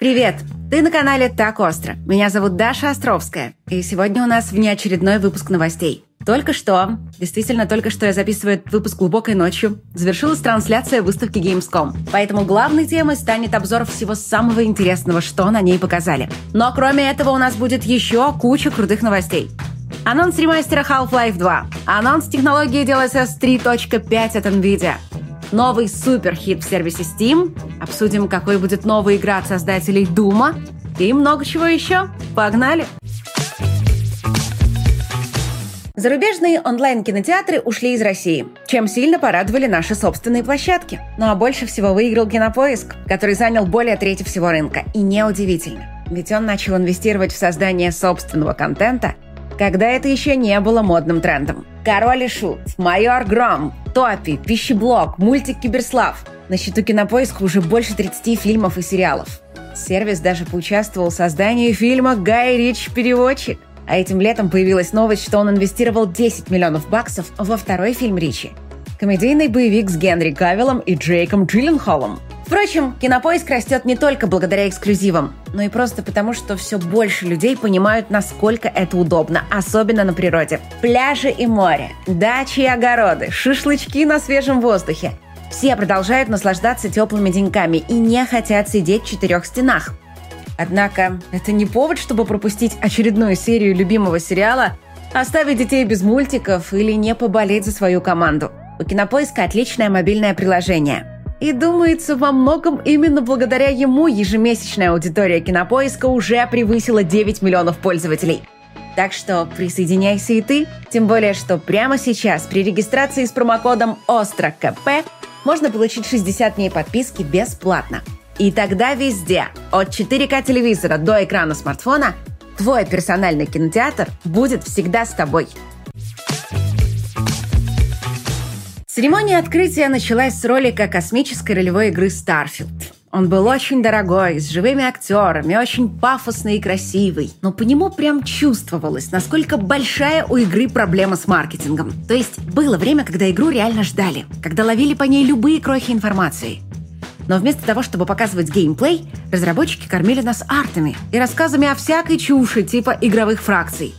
Привет! Ты на канале «Так остро». Меня зовут Даша Островская. И сегодня у нас внеочередной выпуск новостей. Только что, действительно только что я записываю этот выпуск глубокой ночью, завершилась трансляция выставки Gamescom. Поэтому главной темой станет обзор всего самого интересного, что на ней показали. Но кроме этого у нас будет еще куча крутых новостей. Анонс ремастера Half-Life 2. Анонс технологии DLSS 3.5 от NVIDIA новый суперхит в сервисе Steam, обсудим, какой будет новая игра от создателей Дума и много чего еще. Погнали! Зарубежные онлайн-кинотеатры ушли из России, чем сильно порадовали наши собственные площадки. Ну а больше всего выиграл Кинопоиск, который занял более трети всего рынка. И неудивительно, ведь он начал инвестировать в создание собственного контента, когда это еще не было модным трендом. Король и Шут, Майор Гром, Топи, Пищеблок, мультик Киберслав. На счету Кинопоиска уже больше 30 фильмов и сериалов. Сервис даже поучаствовал в создании фильма «Гай Рич. Переводчик». А этим летом появилась новость, что он инвестировал 10 миллионов баксов во второй фильм Ричи. Комедийный боевик с Генри Кавиллом и Джейком Джилленхолом – Впрочем, кинопоиск растет не только благодаря эксклюзивам, но и просто потому, что все больше людей понимают, насколько это удобно, особенно на природе. Пляжи и море, дачи и огороды, шашлычки на свежем воздухе. Все продолжают наслаждаться теплыми деньками и не хотят сидеть в четырех стенах. Однако это не повод, чтобы пропустить очередную серию любимого сериала, оставить детей без мультиков или не поболеть за свою команду. У Кинопоиска отличное мобильное приложение – и думается, во многом именно благодаря ему ежемесячная аудитория Кинопоиска уже превысила 9 миллионов пользователей. Так что присоединяйся и ты, тем более, что прямо сейчас при регистрации с промокодом ОСТРОКП можно получить 60 дней подписки бесплатно. И тогда везде, от 4К телевизора до экрана смартфона, твой персональный кинотеатр будет всегда с тобой – Церемония открытия началась с ролика космической ролевой игры Starfield. Он был очень дорогой, с живыми актерами, очень пафосный и красивый. Но по нему прям чувствовалось, насколько большая у игры проблема с маркетингом. То есть было время, когда игру реально ждали, когда ловили по ней любые крохи информации. Но вместо того, чтобы показывать геймплей, разработчики кормили нас артами и рассказами о всякой чуши типа игровых фракций.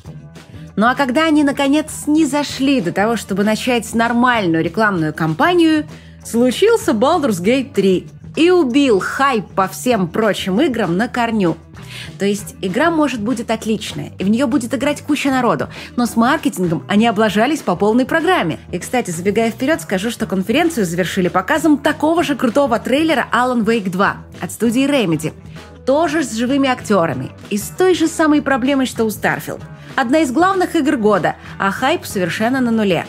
Ну а когда они, наконец, не зашли до того, чтобы начать нормальную рекламную кампанию, случился Baldur's Gate 3 и убил хайп по всем прочим играм на корню. То есть игра, может, будет отличная, и в нее будет играть куча народу, но с маркетингом они облажались по полной программе. И, кстати, забегая вперед, скажу, что конференцию завершили показом такого же крутого трейлера Alan Wake 2 от студии Remedy. Тоже с живыми актерами и с той же самой проблемой, что у Starfield – Одна из главных игр года, а хайп совершенно на нуле.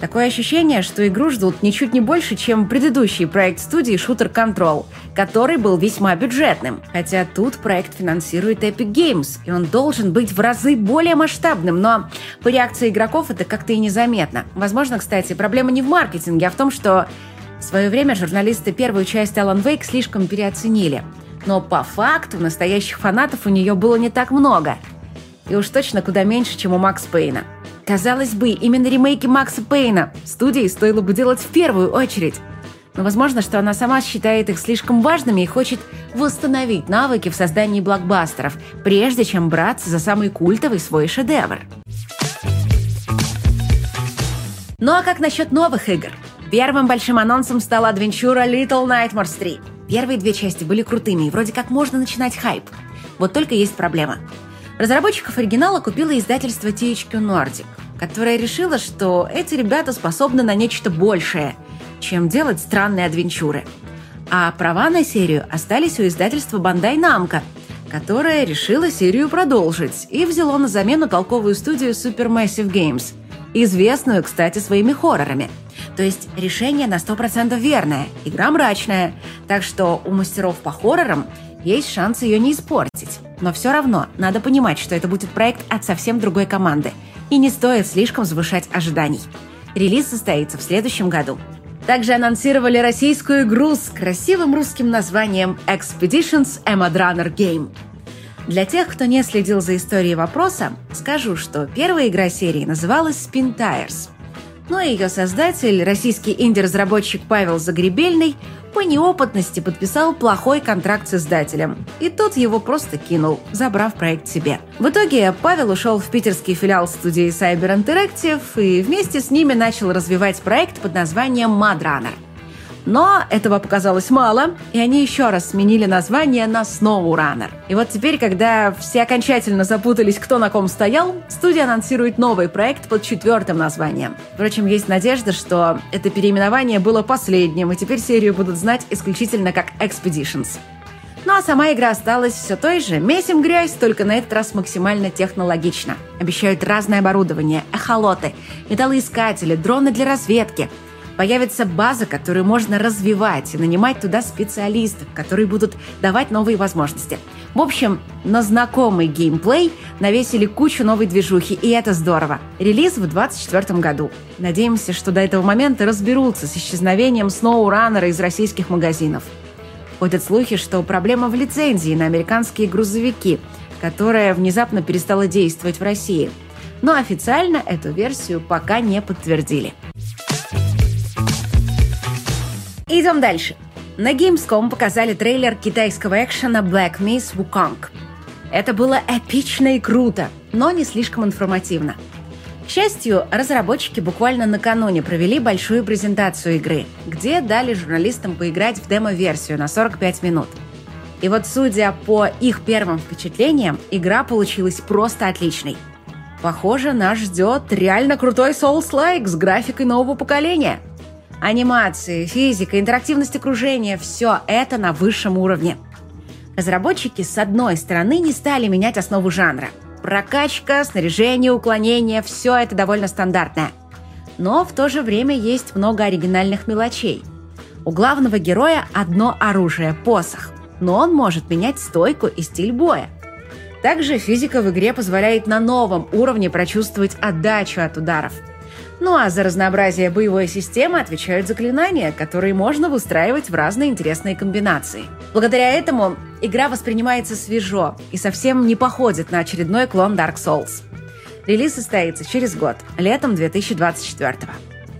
Такое ощущение, что игру ждут ничуть не больше, чем предыдущий проект студии Shooter Control, который был весьма бюджетным. Хотя тут проект финансирует Epic Games, и он должен быть в разы более масштабным, но по реакции игроков это как-то и незаметно. Возможно, кстати, проблема не в маркетинге, а в том, что в свое время журналисты первую часть Alan Wake слишком переоценили. Но по факту настоящих фанатов у нее было не так много – и уж точно куда меньше, чем у Макс Пейна. Казалось бы, именно ремейки Макса Пейна студии стоило бы делать в первую очередь. Но возможно, что она сама считает их слишком важными и хочет восстановить навыки в создании блокбастеров, прежде чем браться за самый культовый свой шедевр. Ну а как насчет новых игр? Первым большим анонсом стала адвенчура Little Nightmares 3. Первые две части были крутыми, и вроде как можно начинать хайп. Вот только есть проблема. Разработчиков оригинала купило издательство THQ Nordic, которое решило, что эти ребята способны на нечто большее, чем делать странные адвенчуры. А права на серию остались у издательства Bandai Namco, которое решило серию продолжить и взяло на замену толковую студию Supermassive Games, известную, кстати, своими хоррорами. То есть решение на 100% верное, игра мрачная, так что у мастеров по хоррорам есть шанс ее не испортить. Но все равно надо понимать, что это будет проект от совсем другой команды, и не стоит слишком завышать ожиданий. Релиз состоится в следующем году. Также анонсировали российскую игру с красивым русским названием Expeditions Emad Runner Game. Для тех, кто не следил за историей вопроса, скажу, что первая игра серии называлась Spin Tires. Но ее создатель, российский инди-разработчик Павел Загребельный, по неопытности подписал плохой контракт с издателем. И тот его просто кинул, забрав проект себе. В итоге Павел ушел в питерский филиал студии Cyber Interactive и вместе с ними начал развивать проект под названием Mad Runner. Но этого показалось мало, и они еще раз сменили название на SnowRunner. И вот теперь, когда все окончательно запутались, кто на ком стоял, студия анонсирует новый проект под четвертым названием. Впрочем, есть надежда, что это переименование было последним, и теперь серию будут знать исключительно как Expeditions. Ну а сама игра осталась все той же. Месим грязь, только на этот раз максимально технологично. Обещают разное оборудование, эхолоты, металлоискатели, дроны для разведки – Появится база, которую можно развивать и нанимать туда специалистов, которые будут давать новые возможности. В общем, на знакомый геймплей навесили кучу новой движухи, и это здорово. Релиз в 2024 году. Надеемся, что до этого момента разберутся с исчезновением SnowRunner из российских магазинов. Ходят слухи, что проблема в лицензии на американские грузовики, которая внезапно перестала действовать в России. Но официально эту версию пока не подтвердили. Идем дальше. На Gamescom показали трейлер китайского экшена Black Miss Wukong. Это было эпично и круто, но не слишком информативно. К счастью, разработчики буквально накануне провели большую презентацию игры, где дали журналистам поиграть в демо-версию на 45 минут. И вот судя по их первым впечатлениям, игра получилась просто отличной. Похоже, нас ждет реально крутой Souls-like с графикой нового поколения – Анимации, физика, интерактивность окружения – все это на высшем уровне. Разработчики, с одной стороны, не стали менять основу жанра. Прокачка, снаряжение, уклонение – все это довольно стандартное. Но в то же время есть много оригинальных мелочей. У главного героя одно оружие – посох, но он может менять стойку и стиль боя. Также физика в игре позволяет на новом уровне прочувствовать отдачу от ударов – ну а за разнообразие боевой системы отвечают заклинания, которые можно выстраивать в разные интересные комбинации. Благодаря этому игра воспринимается свежо и совсем не походит на очередной клон Dark Souls. Релиз состоится через год, летом 2024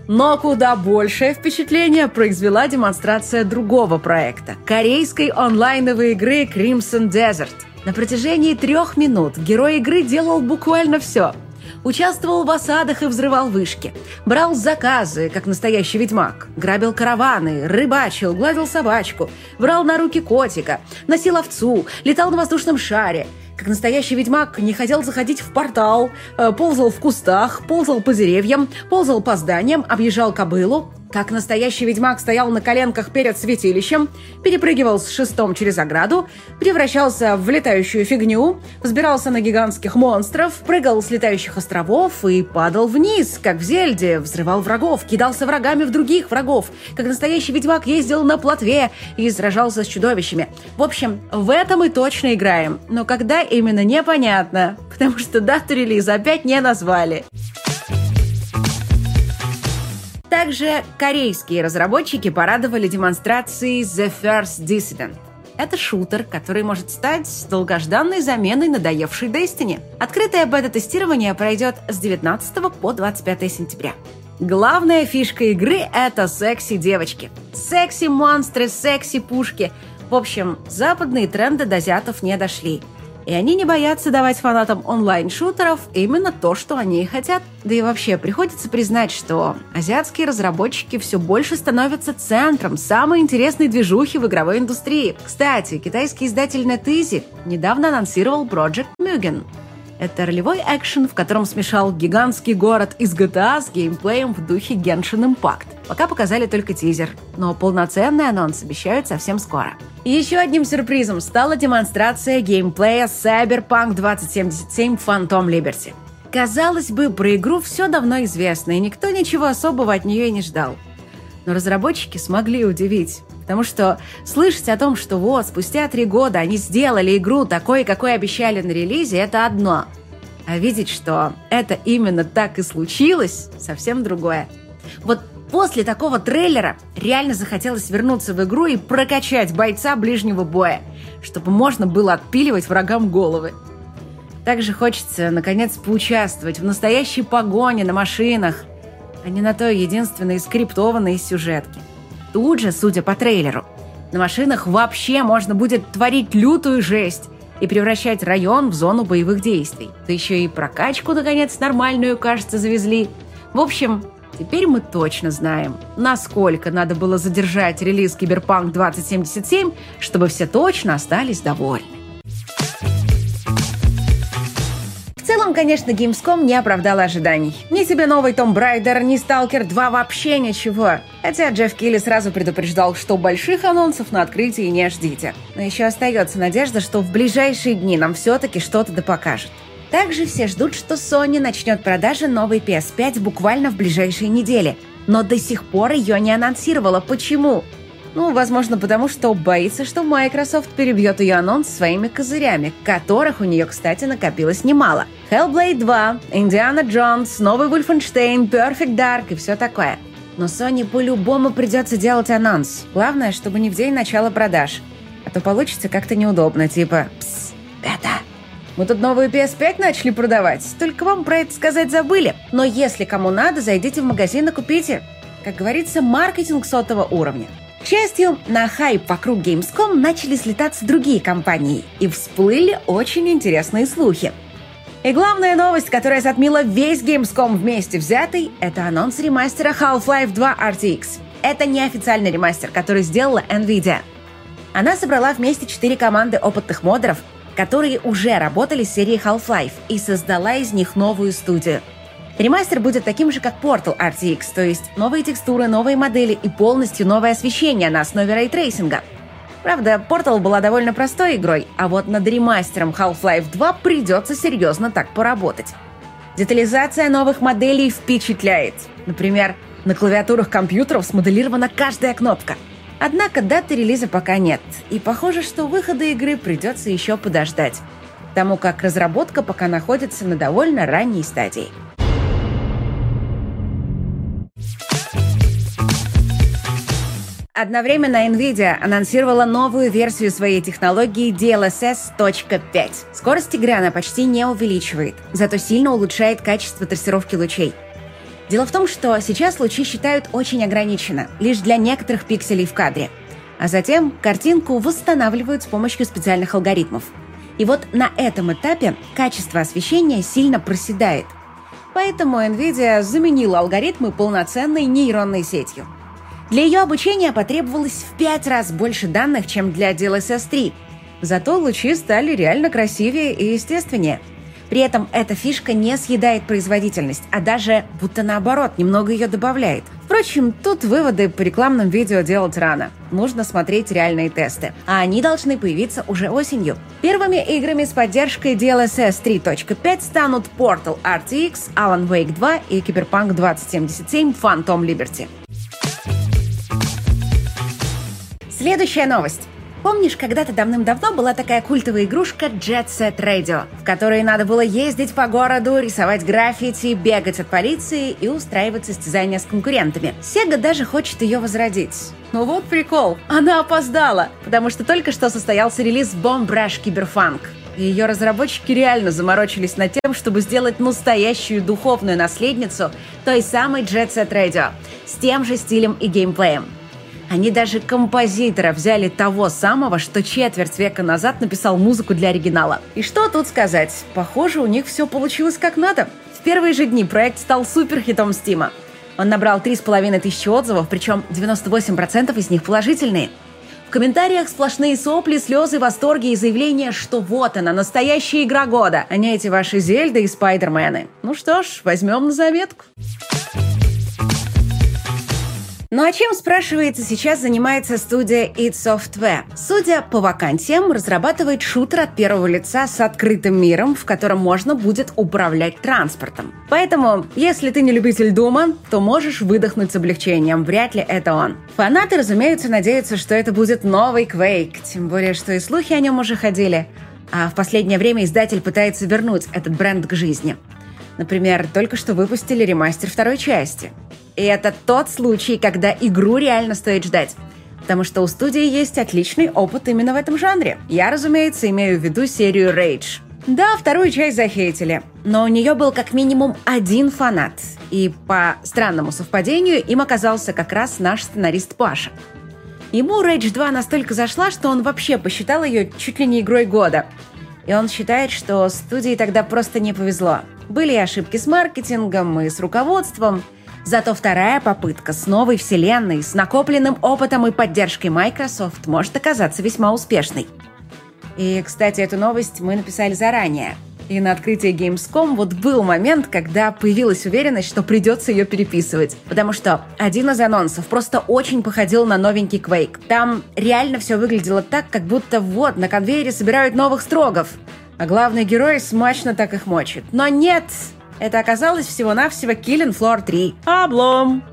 но куда большее впечатление произвела демонстрация другого проекта – корейской онлайновой игры Crimson Desert. На протяжении трех минут герой игры делал буквально все – Участвовал в осадах и взрывал вышки. Брал заказы, как настоящий ведьмак. Грабил караваны, рыбачил, гладил собачку. Брал на руки котика, носил овцу, летал на воздушном шаре. Как настоящий ведьмак не хотел заходить в портал, э, ползал в кустах, ползал по деревьям, ползал по зданиям, объезжал кобылу, как настоящий ведьмак стоял на коленках перед святилищем, перепрыгивал с шестом через ограду, превращался в летающую фигню, взбирался на гигантских монстров, прыгал с летающих островов и падал вниз, как в Зельде, взрывал врагов, кидался врагами в других врагов, как настоящий ведьмак ездил на плотве и сражался с чудовищами. В общем, в этом мы точно играем, но когда именно непонятно, потому что дату релиза опять не назвали. Также корейские разработчики порадовали демонстрацией The First Dissident. Это шутер, который может стать долгожданной заменой надоевшей Destiny. Открытое бета-тестирование пройдет с 19 по 25 сентября. Главная фишка игры — это секси-девочки. Секси-монстры, секси-пушки. В общем, западные тренды до азиатов не дошли — и они не боятся давать фанатам онлайн-шутеров именно то, что они и хотят. Да и вообще, приходится признать, что азиатские разработчики все больше становятся центром самой интересной движухи в игровой индустрии. Кстати, китайский издатель NetEasy недавно анонсировал Project Mugen — это ролевой экшен, в котором смешал гигантский город из GTA с геймплеем в духе Genshin Impact. Пока показали только тизер, но полноценный анонс обещают совсем скоро. Еще одним сюрпризом стала демонстрация геймплея Cyberpunk 2077 Phantom Liberty. Казалось бы, про игру все давно известно, и никто ничего особого от нее и не ждал. Но разработчики смогли удивить. Потому что слышать о том, что вот спустя три года они сделали игру такой, какой обещали на релизе, это одно. А видеть, что это именно так и случилось, совсем другое. Вот после такого трейлера реально захотелось вернуться в игру и прокачать бойца ближнего боя, чтобы можно было отпиливать врагам головы. Также хочется, наконец, поучаствовать в настоящей погоне на машинах, а не на той единственной скриптованной сюжетке. Тут же, судя по трейлеру, на машинах вообще можно будет творить лютую жесть и превращать район в зону боевых действий. Да еще и прокачку, наконец, нормальную, кажется, завезли. В общем, теперь мы точно знаем, насколько надо было задержать релиз Киберпанк 2077, чтобы все точно остались довольны. целом, конечно, Gamescom не оправдал ожиданий. Ни тебе новый Tomb Raider, ни Сталкер 2 вообще ничего. Хотя Джефф Кили сразу предупреждал, что больших анонсов на открытии не ждите. Но еще остается надежда, что в ближайшие дни нам все-таки что-то да покажет. Также все ждут, что Sony начнет продажи новой PS5 буквально в ближайшие недели. Но до сих пор ее не анонсировала. Почему? Ну, возможно, потому что боится, что Microsoft перебьет ее анонс своими козырями, которых у нее, кстати, накопилось немало. Hellblade 2, Индиана Джонс, новый Wolfenstein, Perfect Dark и все такое. Но Sony по-любому придется делать анонс. Главное, чтобы не в день начала продаж. А то получится как-то неудобно, типа «Псс, это...» Мы тут новую PS5 начали продавать, только вам про это сказать забыли. Но если кому надо, зайдите в магазин и купите. Как говорится, маркетинг сотого уровня. К счастью, на хайп вокруг Gamescom начали слетаться другие компании, и всплыли очень интересные слухи. И главная новость, которая затмила весь Gamescom вместе взятый, это анонс ремастера Half-Life 2 RTX. Это неофициальный ремастер, который сделала NVIDIA. Она собрала вместе четыре команды опытных моддеров, которые уже работали с серией Half-Life, и создала из них новую студию – Ремастер будет таким же, как Portal RTX, то есть новые текстуры, новые модели и полностью новое освещение на основе рейтрейсинга. Правда, Portal была довольно простой игрой, а вот над ремастером Half-Life 2 придется серьезно так поработать. Детализация новых моделей впечатляет. Например, на клавиатурах компьютеров смоделирована каждая кнопка. Однако даты релиза пока нет, и похоже, что выхода игры придется еще подождать, потому как разработка пока находится на довольно ранней стадии. Одновременно NVIDIA анонсировала новую версию своей технологии DLSS.5. Скорость игры она почти не увеличивает, зато сильно улучшает качество трассировки лучей. Дело в том, что сейчас лучи считают очень ограниченно, лишь для некоторых пикселей в кадре. А затем картинку восстанавливают с помощью специальных алгоритмов. И вот на этом этапе качество освещения сильно проседает. Поэтому NVIDIA заменила алгоритмы полноценной нейронной сетью – для ее обучения потребовалось в пять раз больше данных, чем для DLSS 3. Зато лучи стали реально красивее и естественнее. При этом эта фишка не съедает производительность, а даже, будто наоборот, немного ее добавляет. Впрочем, тут выводы по рекламным видео делать рано. Нужно смотреть реальные тесты. А они должны появиться уже осенью. Первыми играми с поддержкой DLSS 3.5 станут Portal RTX, Alan Wake 2 и Cyberpunk 2077 Phantom Liberty. Следующая новость. Помнишь, когда-то давным-давно была такая культовая игрушка Jet Set Radio, в которой надо было ездить по городу, рисовать граффити, бегать от полиции и устраивать состязания с конкурентами. Sega даже хочет ее возродить. Ну вот прикол, она опоздала, потому что только что состоялся релиз Bomb Rush Cyberpunk. И ее разработчики реально заморочились над тем, чтобы сделать настоящую духовную наследницу той самой Jet Set Radio с тем же стилем и геймплеем. Они даже композитора взяли того самого, что четверть века назад написал музыку для оригинала. И что тут сказать? Похоже, у них все получилось как надо. В первые же дни проект стал суперхитом Стима. Он набрал 3,5 тысячи отзывов, причем 98% из них положительные. В комментариях сплошные сопли, слезы, восторги и заявления, что вот она, настоящая игра года, а не эти ваши Зельды и Спайдермены. Ну что ж, возьмем на заметку. Ну а чем, спрашивается, сейчас занимается студия id Software? Судя по вакансиям, разрабатывает шутер от первого лица с открытым миром, в котором можно будет управлять транспортом. Поэтому, если ты не любитель Дума, то можешь выдохнуть с облегчением, вряд ли это он. Фанаты, разумеется, надеются, что это будет новый Quake, тем более, что и слухи о нем уже ходили. А в последнее время издатель пытается вернуть этот бренд к жизни. Например, только что выпустили ремастер второй части. И это тот случай, когда игру реально стоит ждать. Потому что у студии есть отличный опыт именно в этом жанре. Я, разумеется, имею в виду серию Rage. Да, вторую часть захейтили. но у нее был как минимум один фанат. И по странному совпадению им оказался как раз наш сценарист Паша. Ему Rage 2 настолько зашла, что он вообще посчитал ее чуть ли не игрой года. И он считает, что студии тогда просто не повезло. Были ошибки с маркетингом и с руководством. Зато вторая попытка с новой вселенной, с накопленным опытом и поддержкой Microsoft может оказаться весьма успешной. И, кстати, эту новость мы написали заранее – и на открытии Gamescom вот был момент, когда появилась уверенность, что придется ее переписывать. Потому что один из анонсов просто очень походил на новенький Quake. Там реально все выглядело так, как будто вот на конвейере собирают новых строгов. А главный герой смачно так их мочит. Но нет! Это оказалось всего-навсего Killing Floor 3. Облом!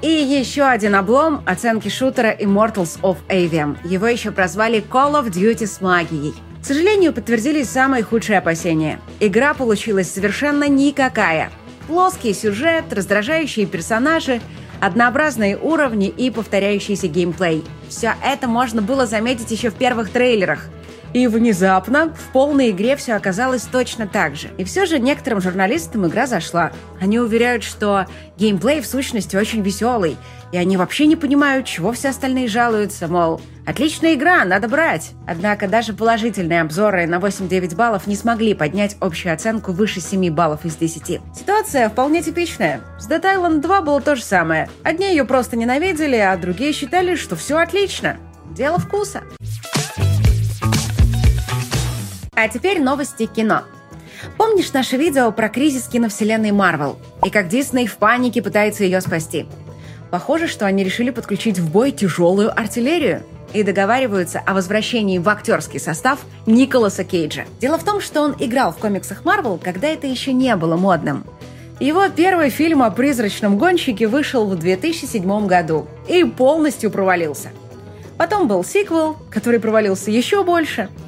И еще один облом оценки шутера Immortals of Avium. Его еще прозвали Call of Duty с магией. К сожалению, подтвердились самые худшие опасения. Игра получилась совершенно никакая. Плоский сюжет, раздражающие персонажи, однообразные уровни и повторяющийся геймплей. Все это можно было заметить еще в первых трейлерах – и внезапно в полной игре все оказалось точно так же. И все же некоторым журналистам игра зашла. Они уверяют, что геймплей в сущности очень веселый, и они вообще не понимают, чего все остальные жалуются, мол, отличная игра, надо брать. Однако даже положительные обзоры на 8-9 баллов не смогли поднять общую оценку выше 7 баллов из 10. Ситуация вполне типичная. С Dead Island 2 было то же самое. Одни ее просто ненавидели, а другие считали, что все отлично. Дело вкуса. А теперь новости кино. Помнишь наше видео про кризис киновселенной Марвел и как Дисней в панике пытается ее спасти? Похоже, что они решили подключить в бой тяжелую артиллерию и договариваются о возвращении в актерский состав Николаса Кейджа. Дело в том, что он играл в комиксах Марвел, когда это еще не было модным. Его первый фильм о призрачном гонщике вышел в 2007 году и полностью провалился. Потом был сиквел, который провалился еще больше –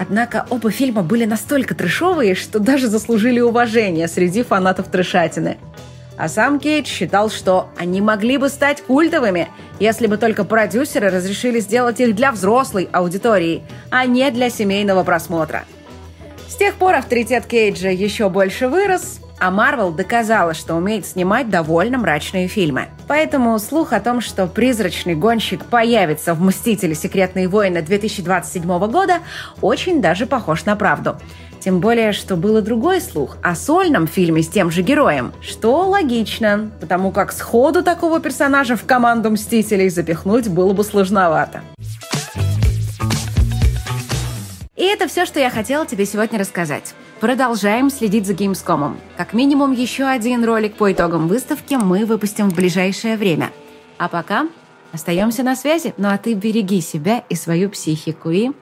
Однако оба фильма были настолько трешовые, что даже заслужили уважение среди фанатов трешатины. А сам Кейдж считал, что они могли бы стать культовыми, если бы только продюсеры разрешили сделать их для взрослой аудитории, а не для семейного просмотра. С тех пор авторитет Кейджа еще больше вырос, а Марвел доказала, что умеет снимать довольно мрачные фильмы. Поэтому слух о том, что призрачный гонщик появится в «Мстители. Секретные войны» 2027 года, очень даже похож на правду. Тем более, что был и другой слух о сольном фильме с тем же героем, что логично, потому как сходу такого персонажа в команду «Мстителей» запихнуть было бы сложновато. И это все, что я хотела тебе сегодня рассказать. Продолжаем следить за Gamescom. Как минимум еще один ролик по итогам выставки мы выпустим в ближайшее время. А пока остаемся на связи. Ну а ты береги себя и свою психику и